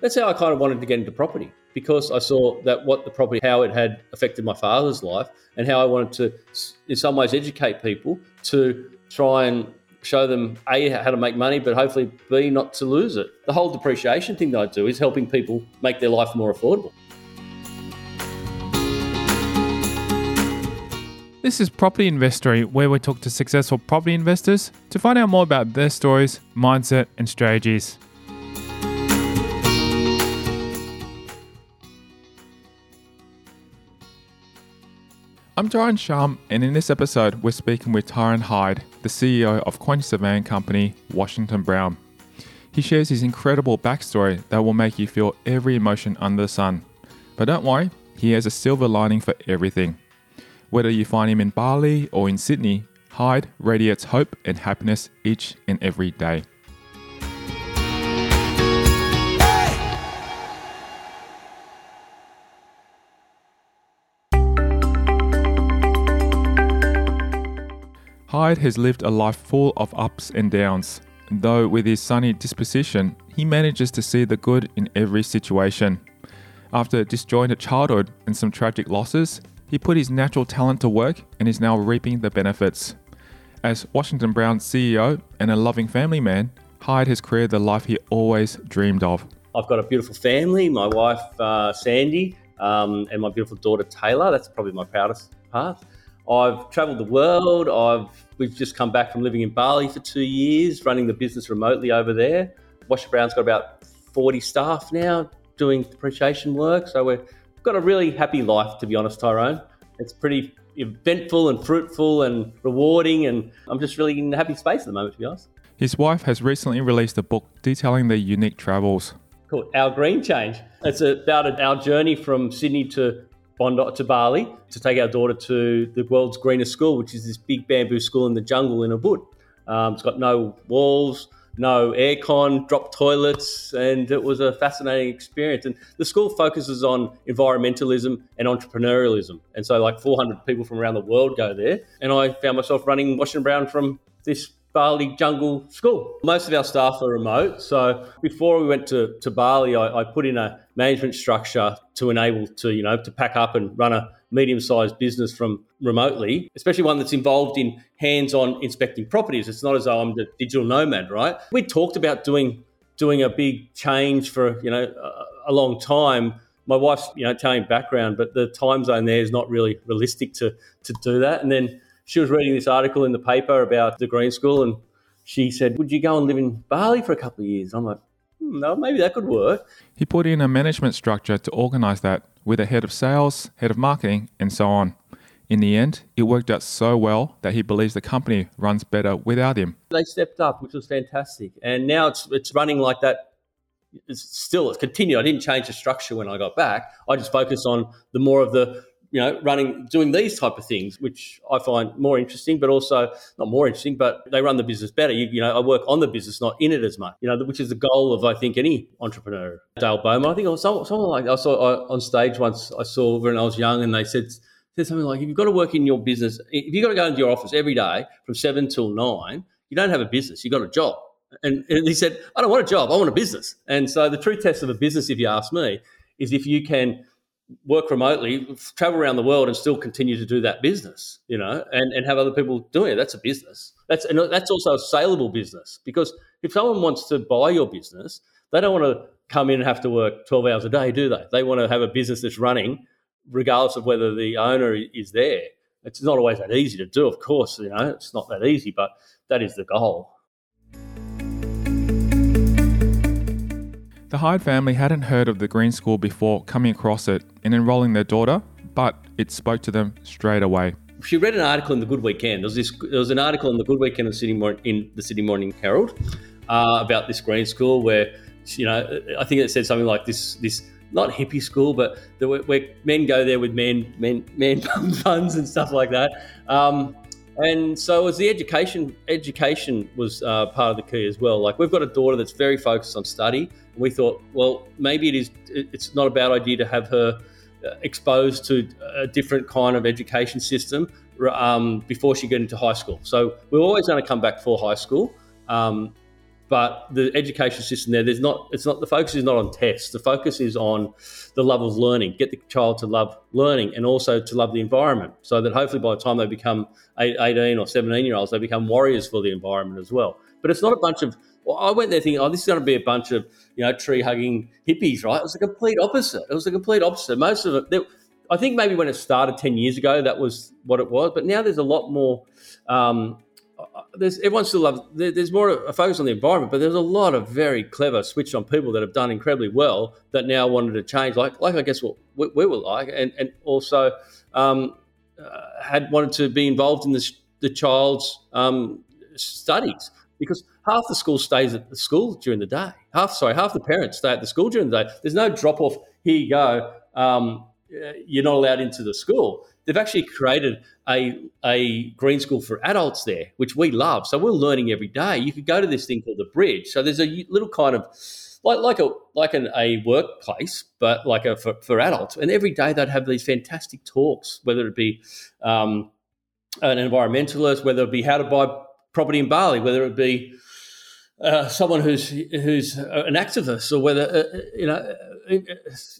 that's how I kind of wanted to get into property because I saw that what the property, how it had affected my father's life, and how I wanted to, in some ways, educate people to try and show them a how to make money, but hopefully b not to lose it. The whole depreciation thing that I do is helping people make their life more affordable. This is Property Investory, where we talk to successful property investors to find out more about their stories, mindset, and strategies. I'm Tyron Shum, and in this episode, we're speaking with Tyron Hyde, the CEO of Quantity Surveying Company, Washington Brown. He shares his incredible backstory that will make you feel every emotion under the sun. But don't worry, he has a silver lining for everything. Whether you find him in Bali or in Sydney, Hyde radiates hope and happiness each and every day. Hyde has lived a life full of ups and downs. Though with his sunny disposition, he manages to see the good in every situation. After a disjointed childhood and some tragic losses, he put his natural talent to work and is now reaping the benefits. As Washington Brown's CEO and a loving family man, Hyde has created the life he always dreamed of. I've got a beautiful family, my wife uh, Sandy, um, and my beautiful daughter Taylor. That's probably my proudest part. I've travelled the world. I've we've just come back from living in Bali for two years, running the business remotely over there. Washington Brown's got about 40 staff now doing depreciation work, so we've got a really happy life, to be honest, Tyron. It's pretty eventful and fruitful and rewarding, and I'm just really in a happy space at the moment, to be honest. His wife has recently released a book detailing their unique travels. Called Our Green Change. It's about our journey from Sydney to Bondi to Bali to take our daughter to the world's greenest school, which is this big bamboo school in the jungle in Ubud. Um, it's got no walls, no aircon, drop toilets, and it was a fascinating experience. And the school focuses on environmentalism and entrepreneurialism. And so, like 400 people from around the world go there. And I found myself running Washington Brown from this Bali jungle school. Most of our staff are remote. So before we went to, to Bali, I, I put in a management structure to enable to, you know, to pack up and run a medium-sized business from remotely, especially one that's involved in hands-on inspecting properties. It's not as though I'm the digital nomad, right? We talked about doing doing a big change for you know a, a long time. My wife's you know Italian background, but the time zone there is not really realistic to to do that. And then she was reading this article in the paper about the Green School, and she said, "Would you go and live in Bali for a couple of years?" I'm like, hmm, "No, maybe that could work." He put in a management structure to organise that with a head of sales, head of marketing, and so on. In the end, it worked out so well that he believes the company runs better without him. They stepped up, which was fantastic, and now it's it's running like that. It's still it's continued. I didn't change the structure when I got back. I just focused on the more of the you know running doing these type of things, which I find more interesting, but also not more interesting, but they run the business better. You, you know, I work on the business, not in it as much. You know, which is the goal of I think any entrepreneur. Dale Beaumont, I think, someone, someone like I saw on stage once. I saw when I was young, and they said said something like, if you've got to work in your business, if you've got to go into your office every day from seven till nine, you don't have a business, you've got a job. And, and he said, I don't want a job, I want a business. And so the true test of a business, if you ask me, is if you can work remotely, travel around the world, and still continue to do that business, you know, and, and have other people doing it. That's a business. That's and that's also a saleable business because if someone wants to buy your business, they don't want to come in and have to work twelve hours a day, do they? They want to have a business that's running regardless of whether the owner is there. It's not always that easy to do, of course. You know, it's not that easy, but that is the goal. The Hyde family hadn't heard of the Green School before coming across it and enrolling their daughter, but it spoke to them straight away. She read an article in the Good Weekend. There was this. There was an article in the Good Weekend in Sydney, Morning, in the Sydney Morning Herald uh, about this Green School, where you know I think it said something like this. This not hippie school, but the, where men go there with men, men, men funds and stuff like that. Um, and so as the education education was uh, part of the key as well. Like we've got a daughter that's very focused on study. We thought, well, maybe it is. It's not a bad idea to have her uh, exposed to a different kind of education system um, before she get into high school. So we're always going to come back for high school. Um, but the education system there, there's not. It's not the focus is not on tests. The focus is on the love of learning. Get the child to love learning and also to love the environment, so that hopefully by the time they become 18 or 17 year olds, they become warriors for the environment as well. But it's not a bunch of. Well, I went there thinking, oh, this is going to be a bunch of you know tree hugging hippies, right? It was the complete opposite. It was the complete opposite. Most of it. I think maybe when it started 10 years ago, that was what it was. But now there's a lot more. Um, there's everyone still loves. There, there's more a focus on the environment, but there's a lot of very clever switched on people that have done incredibly well that now wanted to change. Like, like I guess what we, we were like, and and also um, uh, had wanted to be involved in the, the child's um, studies because half the school stays at the school during the day. Half, sorry, half the parents stay at the school during the day. There's no drop off. Here you go. Um, you're not allowed into the school they've actually created a, a green school for adults there, which we love. So we're learning every day. You could go to this thing called the Bridge. So there's a little kind of like like a like an, a workplace, but like a for, for adults. And every day they'd have these fantastic talks, whether it be um, an environmentalist, whether it be how to buy property in Bali, whether it be uh, someone who's who's an activist, or whether uh, you know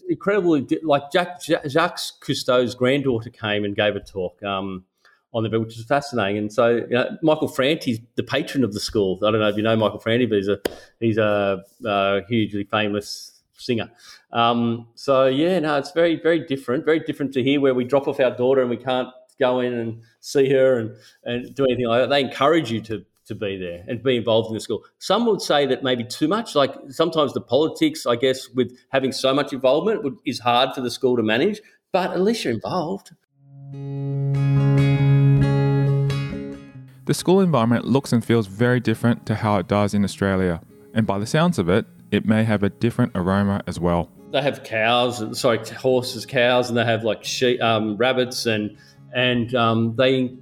incredibly like Jack, Jacques Cousteau's granddaughter came and gave a talk um, on the which was fascinating. And so you know, Michael Franti's the patron of the school. I don't know if you know Michael Franti, but he's a he's a, a hugely famous singer. Um, so yeah, no, it's very very different. Very different to here where we drop off our daughter and we can't go in and see her and, and do anything like that. They encourage you to to be there and be involved in the school. Some would say that maybe too much. Like sometimes the politics, I guess, with having so much involvement would, is hard for the school to manage. But at least you're involved. The school environment looks and feels very different to how it does in Australia. And by the sounds of it, it may have a different aroma as well. They have cows, sorry, horses, cows, and they have like sheep, um, rabbits, and and um, they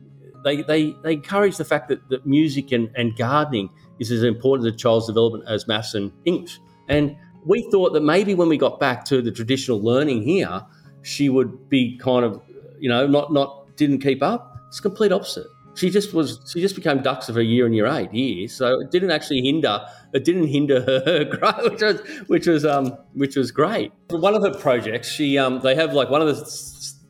they, they, they encourage the fact that, that music and, and gardening is as important to child's development as maths and English. And we thought that maybe when we got back to the traditional learning here, she would be kind of, you know, not not didn't keep up. It's complete opposite. She just was. She just became dux of her year and year eight here, so it didn't actually hinder. It didn't hinder her growth, which was which was um which was great. One of her projects, she um they have like one of the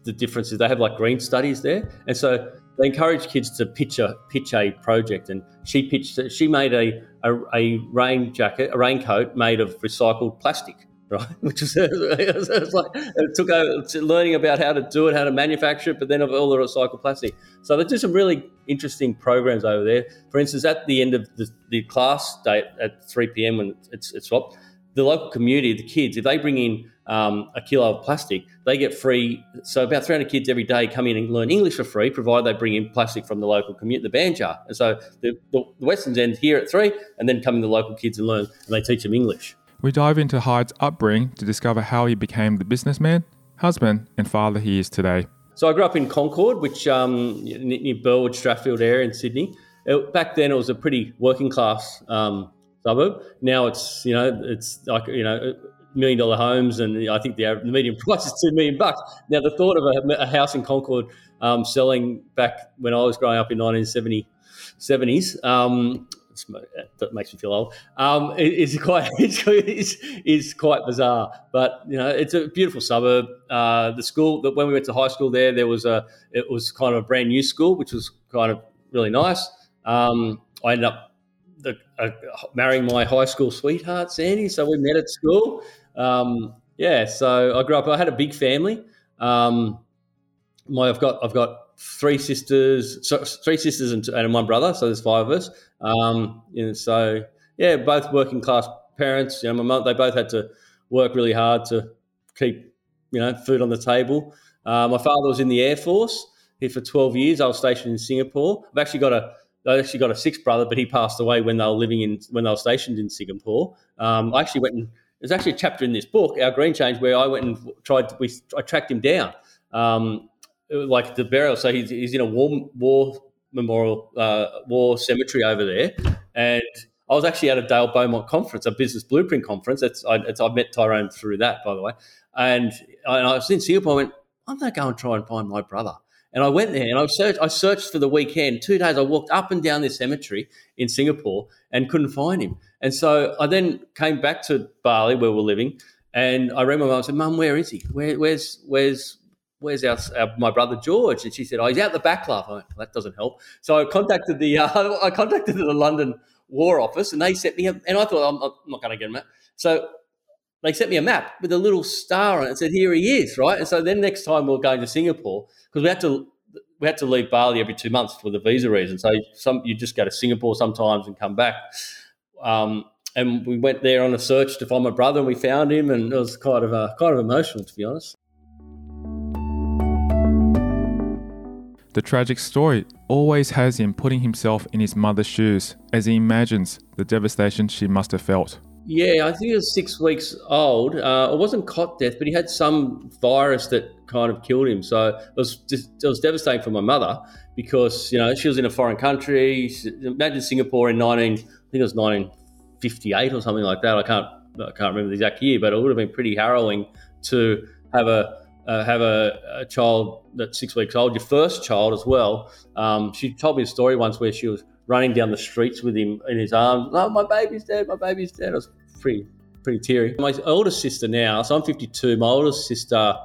the differences they have like green studies there, and so they encourage kids to pitch a pitch a project, and she pitched. She made a a, a rain jacket, a raincoat made of recycled plastic, right? Which was, it was like it took over learning about how to do it, how to manufacture it, but then of all the recycled plastic. So they do some really interesting programs over there. For instance, at the end of the, the class day at three pm when it's it's swapped, the local community, the kids, if they bring in um, a kilo of plastic, they get free. So about 300 kids every day come in and learn English for free, provided they bring in plastic from the local community, the banjar. And so the, the, the Western's end here at three, and then come in the local kids and learn, and they teach them English. We dive into Hyde's upbringing to discover how he became the businessman, husband, and father he is today. So I grew up in Concord, which um, near Burwood, Strathfield area in Sydney. It, back then, it was a pretty working class um, suburb. Now it's you know it's like you know million dollar homes, and I think the, the median price is two million bucks. Now, the thought of a, a house in Concord um, selling back when I was growing up in 1970, 70s, um, that makes me feel old. Um, is quite is, is quite bizarre, but you know it's a beautiful suburb. Uh, the school that when we went to high school there, there was a it was kind of a brand new school, which was kind of really nice. Um, I ended up the, uh, marrying my high school sweetheart, Sandy. So we met at school um, yeah, so I grew up. I had a big family. Um, my I've got I've got three sisters, so three sisters and, and, one brother. So there's five of us. Um, so yeah, both working class parents. You know, my mum they both had to work really hard to keep you know food on the table. Uh, my father was in the Air Force here for 12 years. I was stationed in Singapore. I've actually got a I actually got a sixth brother, but he passed away when they were living in when they were stationed in Singapore. Um, I actually went and there's actually a chapter in this book, Our Green Change, where I went and tried. To, we I tracked him down, um, like the burial. So he's, he's in a war war memorial uh, war cemetery over there, and I was actually at a Dale Beaumont conference, a business blueprint conference. It's, I, it's, I met Tyron through that, by the way. And I, and I was in Singapore. I went, I'm going to go and try and find my brother. And I went there and I searched, I searched for the weekend. Two days I walked up and down this cemetery in Singapore and couldn't find him. And so I then came back to Bali where we're living and I rang my mum and said, Mum, where is he? Where, where's, where's, where's our, our, my brother George? And she said, oh, he's out the back, love. Went, well, that doesn't help. So I contacted the, uh, I contacted the London War Office and they sent me, a, and I thought, I'm, I'm not going to get him. out. So they sent me a map with a little star on it and said, here he is, right? And so then next time we are going to Singapore, because we had to, we had to leave Bali every two months for the visa reason. So some, you just go to Singapore sometimes and come back. Um, and we went there on a search to find my brother and we found him and it was kind of, uh, kind of emotional, to be honest. The tragic story always has him putting himself in his mother's shoes as he imagines the devastation she must have felt. Yeah, I think he was six weeks old. Uh, it wasn't cot death, but he had some virus that kind of killed him. So it was just, it was devastating for my mother because you know she was in a foreign country. Imagine Singapore in nineteen, I think it was nineteen fifty eight or something like that. I can't I can't remember the exact year, but it would have been pretty harrowing to have a uh, have a, a, child that's six weeks old, your first child as well. Um, she told me a story once where she was running down the streets with him in his arms. Oh, my baby's dead. My baby's dead. I was pretty, pretty teary. My oldest sister now, so I'm 52. My oldest sister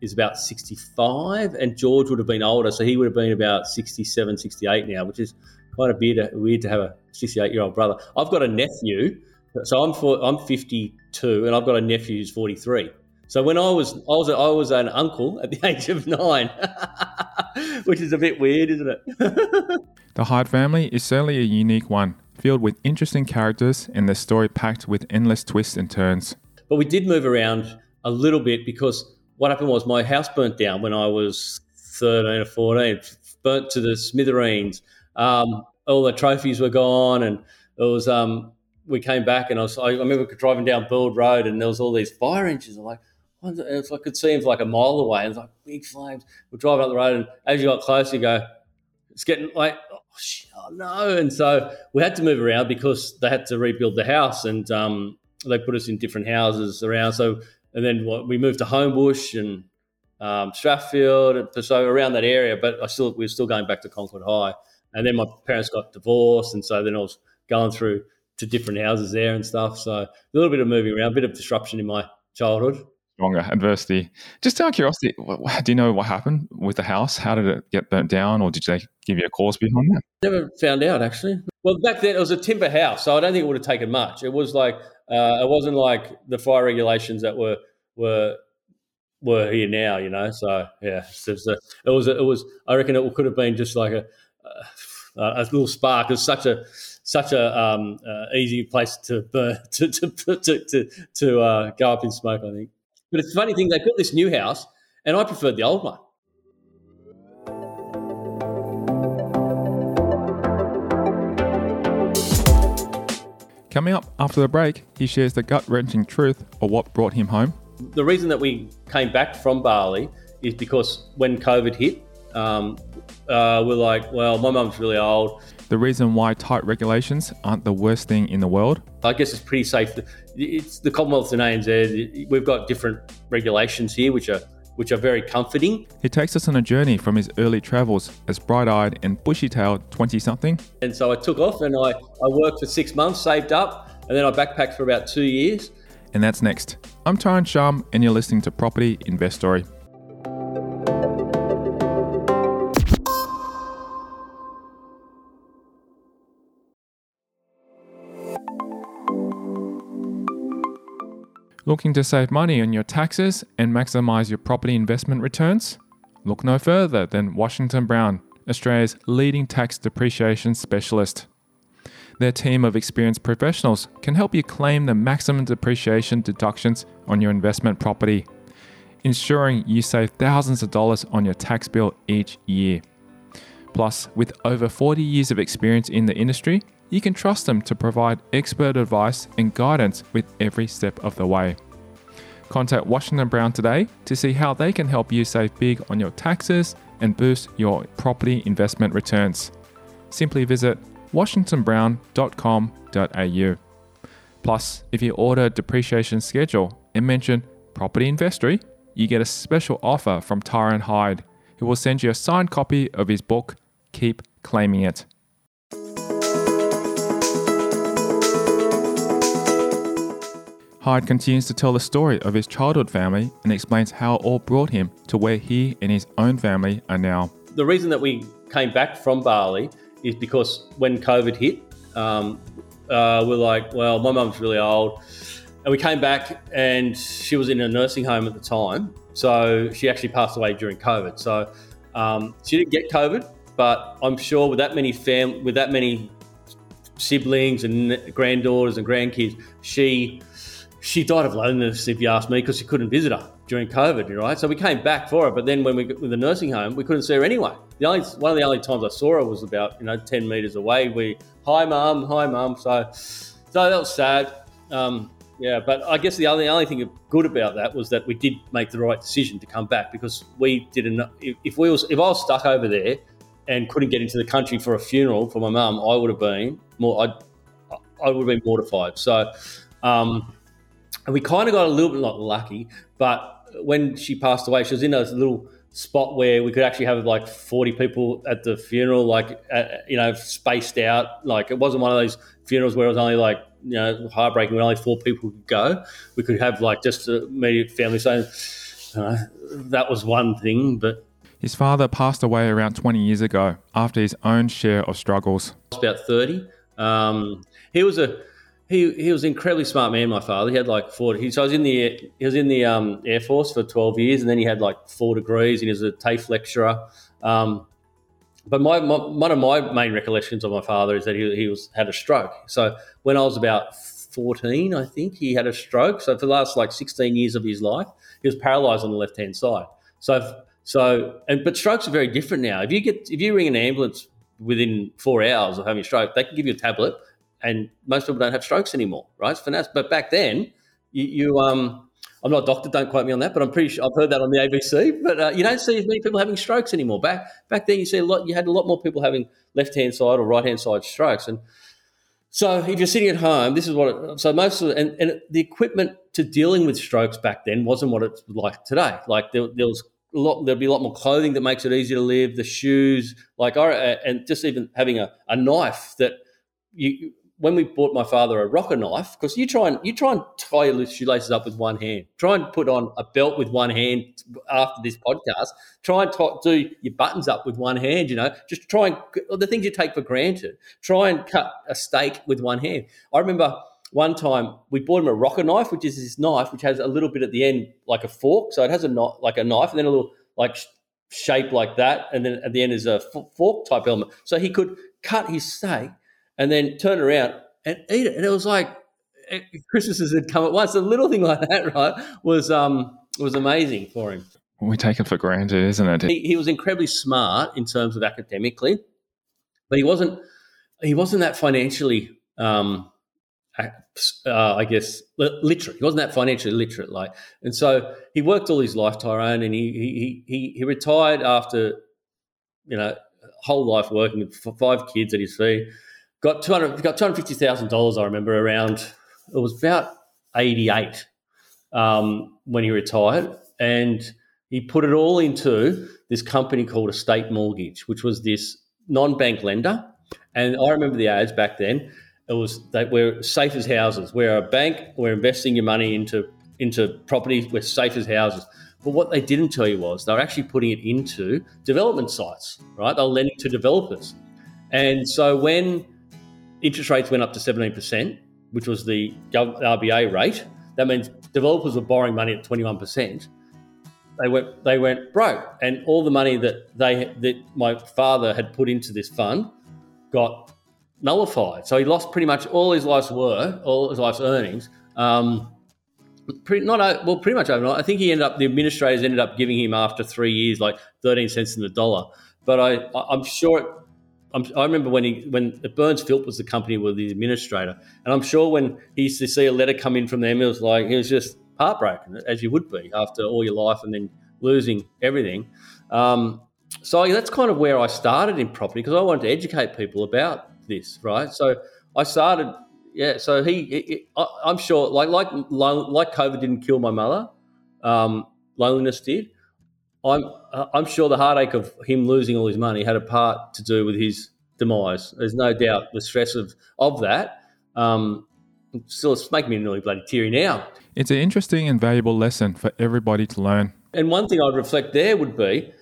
is about 65, and George would have been older, so he would have been about 67, 68 now, which is quite a bit uh, weird to have a 68 year old brother. I've got a nephew, so I'm for, I'm 52, and I've got a nephew who's 43. So when I was I was I was an uncle at the age of nine, which is a bit weird, isn't it? the Hyde family is certainly a unique one, filled with interesting characters and their story packed with endless twists and turns. But we did move around a little bit because what happened was my house burnt down when I was thirteen or fourteen, burnt to the smithereens. Um, all the trophies were gone, and it was. Um, we came back, and I was. I remember driving down Burwood Road, and there was all these fire engines. I'm like, it's like it seems like a mile away. And it's like big flames. We're driving up the road, and as you got closer, you go, it's getting like, oh, shit, oh no. And so we had to move around because they had to rebuild the house, and um, they put us in different houses around. So and then we moved to Homebush and um, Strathfield, so around that area. But I still we were still going back to Concord High, and then my parents got divorced, and so then I was going through to different houses there and stuff. So a little bit of moving around, a bit of disruption in my childhood stronger adversity. Just out of curiosity, do you know what happened with the house? How did it get burnt down, or did they give you a cause behind that? Never found out actually. Well, back then it was a timber house, so I don't think it would have taken much. It was like uh, it wasn't like the fire regulations that were were were here now, you know. So yeah, it was, it was, it was I reckon it could have been just like a a, a little spark. It's such a such a um, uh, easy place to burn to to to to, to uh, go up in smoke. I think. But it's funny thing, they built this new house, and I preferred the old one. Coming up after the break, he shares the gut wrenching truth of what brought him home. The reason that we came back from Bali is because when COVID hit, um, uh, we're like, well, my mum's really old. The reason why tight regulations aren't the worst thing in the world? I guess it's pretty safe. It's the Commonwealth and ANZ. We've got different regulations here, which are which are very comforting. He takes us on a journey from his early travels as bright-eyed and bushy-tailed 20-something. And so I took off and I, I worked for six months, saved up, and then I backpacked for about two years. And that's next. I'm Tyron Shum, and you're listening to Property Investory. Looking to save money on your taxes and maximize your property investment returns? Look no further than Washington Brown, Australia's leading tax depreciation specialist. Their team of experienced professionals can help you claim the maximum depreciation deductions on your investment property, ensuring you save thousands of dollars on your tax bill each year. Plus, with over 40 years of experience in the industry, you can trust them to provide expert advice and guidance with every step of the way. Contact Washington Brown today to see how they can help you save big on your taxes and boost your property investment returns. Simply visit washingtonbrown.com.au. Plus, if you order a depreciation schedule and mention property investory, you get a special offer from Tyron Hyde, he will send you a signed copy of his book, Keep Claiming It. Hyde continues to tell the story of his childhood family and explains how it all brought him to where he and his own family are now. The reason that we came back from Bali is because when COVID hit, um, uh, we're like, well, my mum's really old. And we came back and she was in a nursing home at the time. So she actually passed away during COVID. So um, she didn't get COVID, but I'm sure with that many fam- with that many siblings and granddaughters and grandkids, she she died of loneliness, if you ask me, because she couldn't visit her during COVID, right? So we came back for her, but then when we got with the nursing home, we couldn't see her anyway. The only one of the only times I saw her was about you know ten meters away. We hi mum, hi mum. So so that was sad. Um, yeah, but I guess the only the only thing good about that was that we did make the right decision to come back because we didn't. If, if we was if I was stuck over there and couldn't get into the country for a funeral for my mum, I would have been more. I I would have been mortified. So. Um, and we kind of got a little bit not lucky, but when she passed away, she was in a little spot where we could actually have like 40 people at the funeral, like, uh, you know, spaced out. Like, it wasn't one of those funerals where it was only like, you know, heartbreaking when only four people could go. We could have like just a immediate family. So uh, that was one thing, but. His father passed away around 20 years ago after his own share of struggles. About 30. Um, he was a he he was an incredibly smart man. My father. He had like four. He, so I was in the he was in the um, Air Force for twelve years, and then he had like four degrees, and he was a TAFE lecturer. Um, but my, my, one of my main recollections of my father is that he, he was had a stroke. So when I was about fourteen, I think he had a stroke. So for the last like sixteen years of his life, he was paralysed on the left hand side. So so and but strokes are very different now. If you get if you ring an ambulance within four hours of having a stroke, they can give you a tablet and most people don't have strokes anymore, right? It's finance. But back then, you, you, um, I'm not a doctor, don't quote me on that, but I'm pretty sure I've heard that on the ABC. But uh, you don't see as many people having strokes anymore. Back back then, you see a lot. You had a lot more people having left hand side or right hand side strokes, and so if you're sitting at home, this is what. It, so most of and, and the equipment to dealing with strokes back then wasn't what it's like today. Like there, there was a lot, there'd be a lot more clothing that makes it easier to live. The shoes, like, and just even having a, a knife that you when we bought my father a rocker knife, because you try and you try and tie your shoelaces up with one hand. Try and put on a belt with one hand after this podcast. Try and t- do your buttons up with one hand. You know, just try and the things you take for granted. Try and cut a steak with one hand. I remember one time we bought him a rocker knife, which is this knife which has a little bit at the end like a fork, so it has a not like a knife, and then a little like shape like that, and then at the end is a fork type element, so he could cut his steak and then turn around and eat it. And it was like eh, Christmases had come at once. A little thing like that, right, was um was amazing for him. We take it for granted, isn't it? He, he was incredibly smart in terms of academically, but he wasn't he wasn't that financially um, uh, I guess literate. He wasn't that financially literate, like, and so he worked all his life, Tyron, and he he he he retired after you know whole life working with five kids at his feet, got 200 got $250,000 I remember around it was about 88 um, when he retired. And he put it all into this company called Estate Mortgage which was this non-bank lender. And I remember the ads back then. It was that we're safe as houses. We're a bank we're investing your money into into property we're safe as houses. But what they didn't tell you was they're actually putting it into development sites right? They're lending to developers. And so when interest rates went up to 17%, which was the RBA rate. That means developers were borrowing money at 21%. They went, they went broke, and all the money that they that my father had put into this fund got nullified. So he lost pretty much all his life's work, all his life's earnings. Um, pretty not well, pretty much overnight. I think he ended up the administrators ended up giving him after three years like 13 cents in the dollar. But I, I'm sure I'm, i remember when he when Burns Philp was the company with the administrator, and I'm sure when he used to see a letter come in from them, it was like he was just heartbroken, as you would be after all your life and then losing everything. Um, so that's kind of where I started in property because I wanted to educate people about this, right? So I started, yeah. So he, I, am sure, like like like COVID didn't kill my mother, um, loneliness did. I'm uh, I'm sure the heartache of him losing all his money had a part to do with his demise. There's no doubt the stress of of that. Um, still, it's making me nearly bloody teary now. It's an interesting and valuable lesson for everybody to learn. And one thing I'd reflect there would be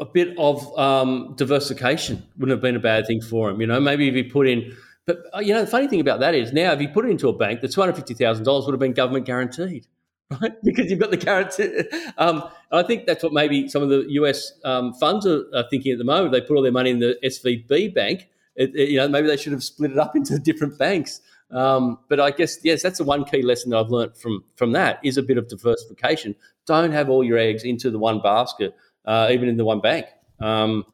a bit of um, diversification wouldn't have been a bad thing for him. You know, maybe if he put in, but uh, you know, the funny thing about that is now if he put it into a bank, the two hundred fifty thousand dollars would have been government guaranteed, right? Because you've got the guarantee. Um, I think that's what maybe some of the US um, funds are, are, thinking at the moment. They put all their money in the SVB bank. It, it, you know, maybe they should have split it up into different banks. Um, but I guess yes, that's the one key lesson that I've learned from from that is a bit of diversification. Don't have all your eggs into the one basket uh, even in the one bank. Um,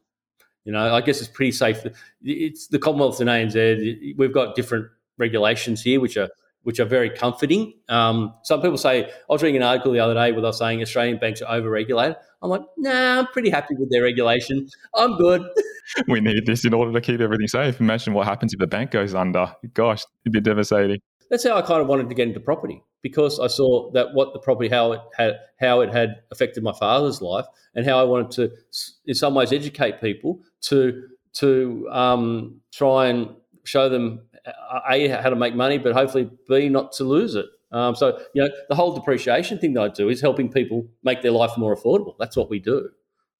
you know, I guess it's pretty safe. It's the Commonwealth and ANZ. We've got different regulations here, which are which are very comforting. Um, some people say I was reading an article the other day where they're saying Australian banks are overregulated. I'm like, nah, I'm pretty happy with their regulation. I'm good. we need this in order to keep everything safe. Imagine what happens if the bank goes under. Gosh, it'd be devastating. That's how I kind of wanted to get into property because I saw that what the property how it had how it had affected my father's life and how I wanted to in some ways educate people to to um, try and show them a how to make money, but hopefully b not to lose it. Um, so you know the whole depreciation thing that I do is helping people make their life more affordable. That's what we do,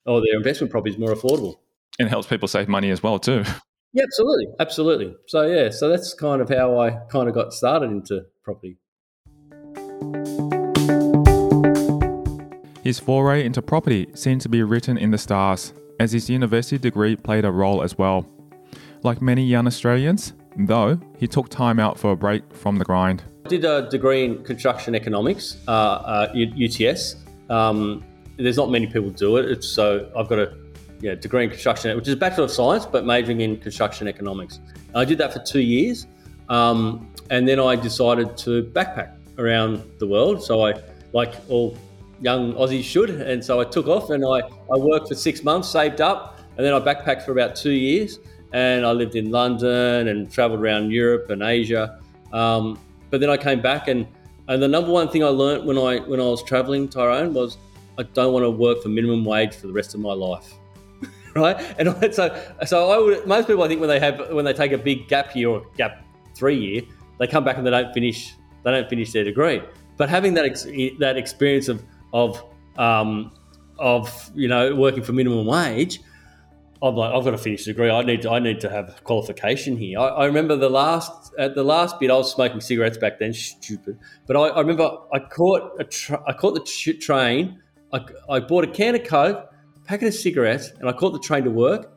or their investment property is more affordable, and helps people save money as well too. Yeah, absolutely, absolutely. So yeah, so that's kind of how I kind of got started into property. His foray into property seemed to be written in the stars, as his university degree played a role as well. Like many young Australians, though, he took time out for a break from the grind. I did a degree in construction economics, uh, uh, UTS. Um, there's not many people do it, it's, so I've got a yeah, degree in construction, which is a Bachelor of Science, but majoring in construction economics. I did that for two years, um, and then I decided to backpack around the world. So I, like all young Aussies should, and so I took off and I, I worked for six months, saved up, and then I backpacked for about two years. And I lived in London and traveled around Europe and Asia. Um, but then I came back, and, and the number one thing I learned when I when I was traveling, Tyron, was I don't want to work for minimum wage for the rest of my life. right? And so, so I would. Most people, I think, when they have when they take a big gap year or gap three year, they come back and they don't finish they don't finish their degree. But having that ex- that experience of of um, of you know working for minimum wage, I'm like I've got to finish the degree. I need to I need to have qualification here. I, I remember the last at the last bit I was smoking cigarettes back then, stupid. But I, I remember I caught a tra- I caught the train. I, I bought a can of coke, packet of cigarettes, and I caught the train to work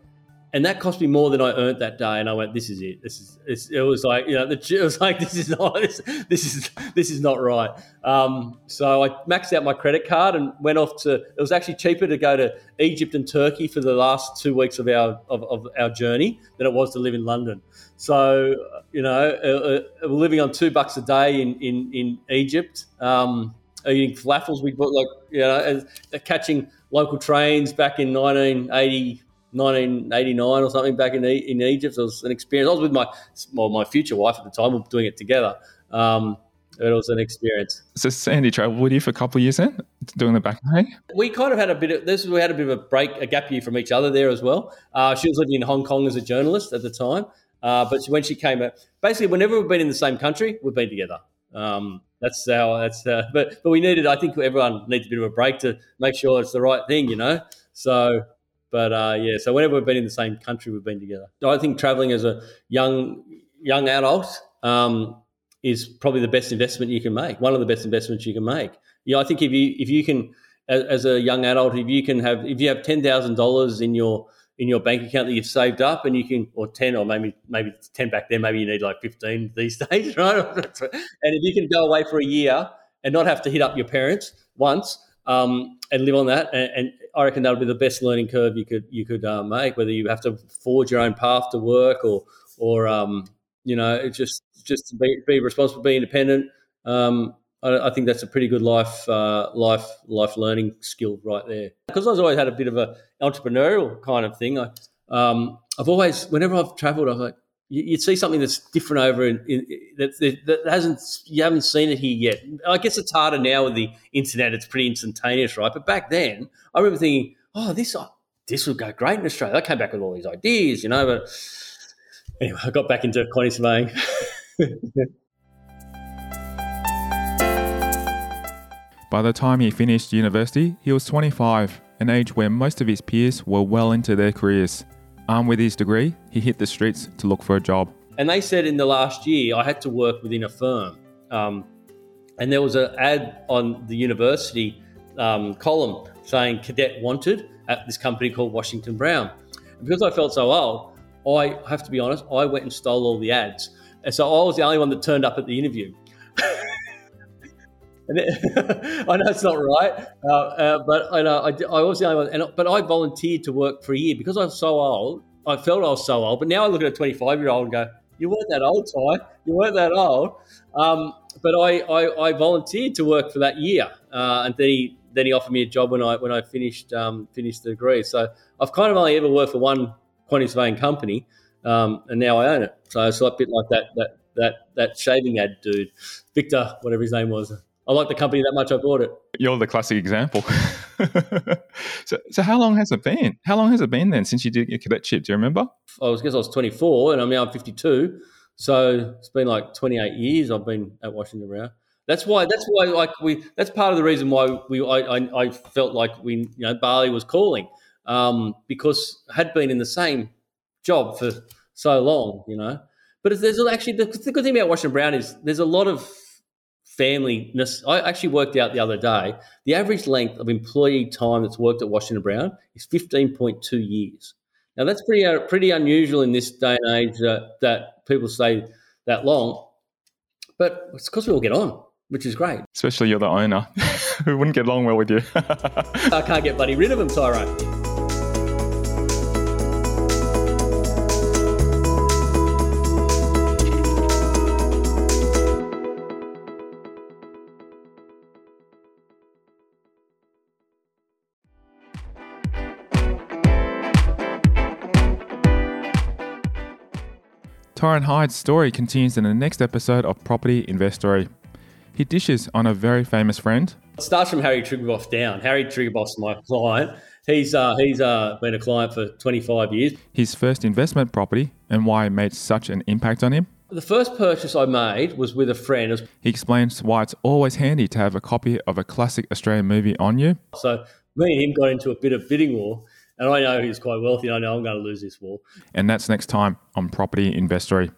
and that cost me more than I earned that day. And I went, "This is it. This is." it was like you know, the, it was like this is not this, this is this is not right. Um, so I maxed out my credit card and went off to. It was actually cheaper to go to Egypt and Turkey for the last two weeks of our of, of our journey than it was to live in London. So you know, uh, uh, living on two bucks a day in in in Egypt. Um, eating falafels, we bought like you know, catching local trains back in 1980 1989 or something back in in Egypt. It was an experience. I was with my well, my future wife at the time. We were doing it together. Um, it was an experience. So Sandy travelled with you for a couple of years then, doing the backpacking. We kind of had a bit of this. We had a bit of a break, a gap year from each other there as well. Uh, she was living in Hong Kong as a journalist at the time, uh, but when she came, out, basically whenever we've been in the same country, we've been together. Um, that's how. That's uh, but but we needed. I think everyone needs a bit of a break to make sure it's the right thing, you know. So but uh, yeah, so whenever we've been in the same country, we've been together. I think traveling as a young young adult um, is probably the best investment you can make. One of the best investments you can make. Yeah, I think if you if you can as, as a young adult, if you can have if you have ten thousand dollars in your in your bank account that you've saved up and you can or 10 or maybe maybe 10 back then maybe you need like 15 these days right and if you can go away for a year and not have to hit up your parents once um, and live on that. And, and, I reckon that'll be the best learning curve you could you could uh, make. Whether you have to forge your own path to work, or or um, you know, just just be, be responsible, be independent. Um, I, I, think that's a pretty good life uh, life life learning skill right there. Because I've always had a bit of a entrepreneurial kind of thing. I, um, I've always, whenever I've travelled, I've like, you, would see something that's different over in, in, that, that hasn't you haven't seen it here yet. I guess it's harder now with the internet; it's pretty instantaneous, right? But back then, I remember thinking, "Oh, this oh, this would go great in Australia." I came back with all these ideas, you know. But anyway, I got back into quantity surveying. By the time he finished university, he was 25, an age where most of his peers were well into their careers. Armed with his degree, he hit the streets to look for a job. And they said in the last year, I had to work within a firm. Um, and there was an ad on the university um, column saying cadet wanted at this company called Washington Brown. And because I felt so old, I have to be honest, I went and stole all the ads. And so I was the only one that turned up at the interview. I know it's not right, uh, uh, but I know I, I was the only one. And, but I volunteered to work for a year because I was so old. I felt I was so old, but now I look at a 25 year old and go, "You weren't that old, Ty. You weren't that old." Um, but I, I, I, volunteered to work for that year, uh, and then he then he offered me a job when I when I finished um, finished the degree. So I've kind of only ever worked for one quantity surveying company, um, and now I own it. So it's a bit like that that that that shaving ad dude, Victor, whatever his name was. I like the company that much. I bought it. You're the classic example. so, so how long has it been? How long has it been then since you did your cadetship? Do you remember? I was guess I was 24, and I'm now 52. So it's been like 28 years I've been at Washington Brown. That's why. That's why. Like we. That's part of the reason why we. I. I, I felt like we. You know, Bali was calling um, because I had been in the same job for so long. You know, but there's actually the, the good thing about Washington Brown is there's a lot of family. I actually worked out the other day the average length of employee time that's worked at Washington Brown is 15.2 years. Now, that's pretty, uh, pretty unusual in this day and age uh, that people say that long, but it's because we all get on, which is great. Especially you're the owner, who wouldn't get along well with you. I can't get bloody rid of them, Tyron. Tyron Hyde's story continues in the next episode of Property Investory. He dishes on a very famous friend. It starts from Harry Triguboff down. Harry Triguboff's my client. He's uh, he's uh, been a client for 25 years. His first investment property and why it made such an impact on him. The first purchase I made was with a friend. He explains why it's always handy to have a copy of a classic Australian movie on you. So me and him got into a bit of bidding war and I know he's quite wealthy. I know I'm going to lose this war. And that's next time on Property Investory.